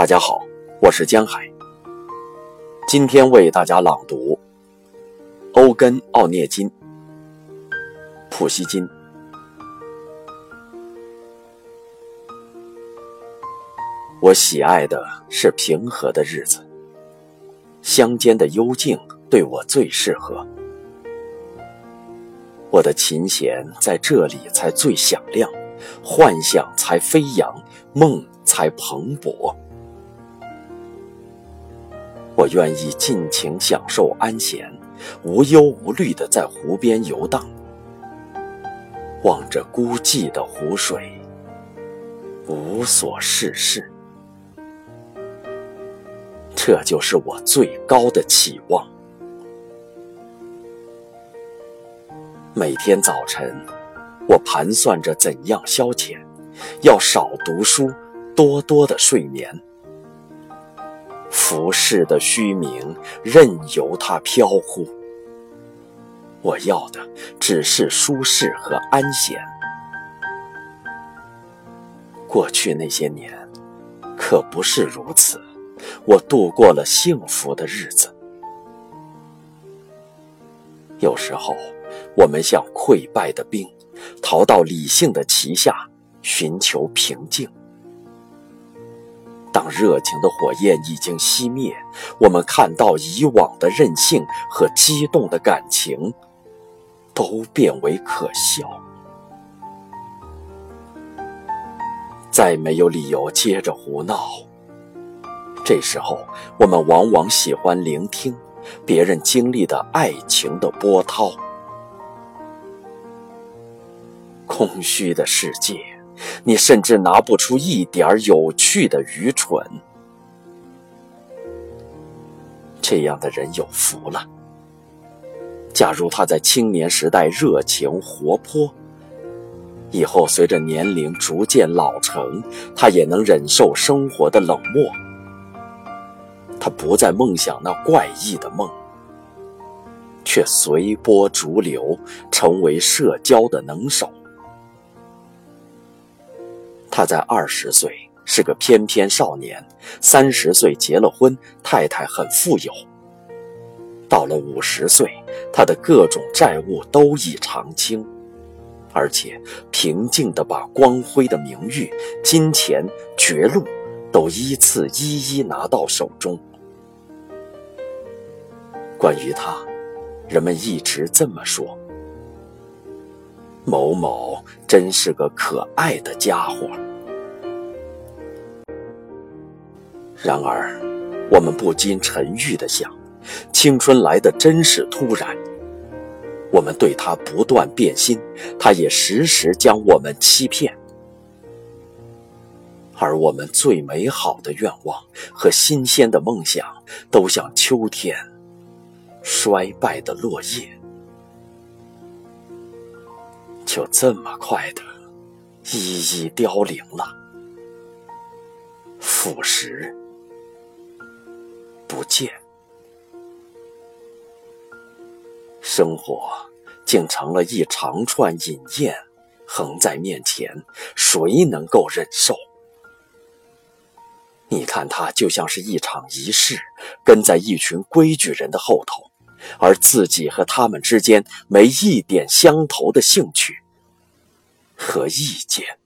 大家好，我是江海。今天为大家朗读欧根·奥涅金、普希金。我喜爱的是平和的日子，乡间的幽静对我最适合。我的琴弦在这里才最响亮，幻想才飞扬，梦才蓬勃。我愿意尽情享受安闲，无忧无虑地在湖边游荡，望着孤寂的湖水，无所事事。这就是我最高的期望。每天早晨，我盘算着怎样消遣，要少读书，多多的睡眠。浮世的虚名，任由它飘忽。我要的只是舒适和安闲。过去那些年，可不是如此。我度过了幸福的日子。有时候，我们像溃败的兵，逃到理性的旗下，寻求平静。当热情的火焰已经熄灭，我们看到以往的任性和激动的感情，都变为可笑。再没有理由接着胡闹。这时候，我们往往喜欢聆听别人经历的爱情的波涛。空虚的世界。你甚至拿不出一点儿有趣的愚蠢。这样的人有福了。假如他在青年时代热情活泼，以后随着年龄逐渐老成，他也能忍受生活的冷漠。他不再梦想那怪异的梦，却随波逐流，成为社交的能手。他在二十岁是个翩翩少年，三十岁结了婚，太太很富有。到了五十岁，他的各种债务都已偿清，而且平静地把光辉的名誉、金钱、爵禄都依次一一拿到手中。关于他，人们一直这么说：某某真是个可爱的家伙。然而，我们不禁沉郁地想：青春来的真是突然。我们对他不断变心，他也时时将我们欺骗。而我们最美好的愿望和新鲜的梦想，都像秋天衰败的落叶，就这么快的一一凋零了，腐蚀。不见，生活竟成了一长串饮宴，横在面前，谁能够忍受？你看，它就像是一场仪式，跟在一群规矩人的后头，而自己和他们之间没一点相投的兴趣和意见。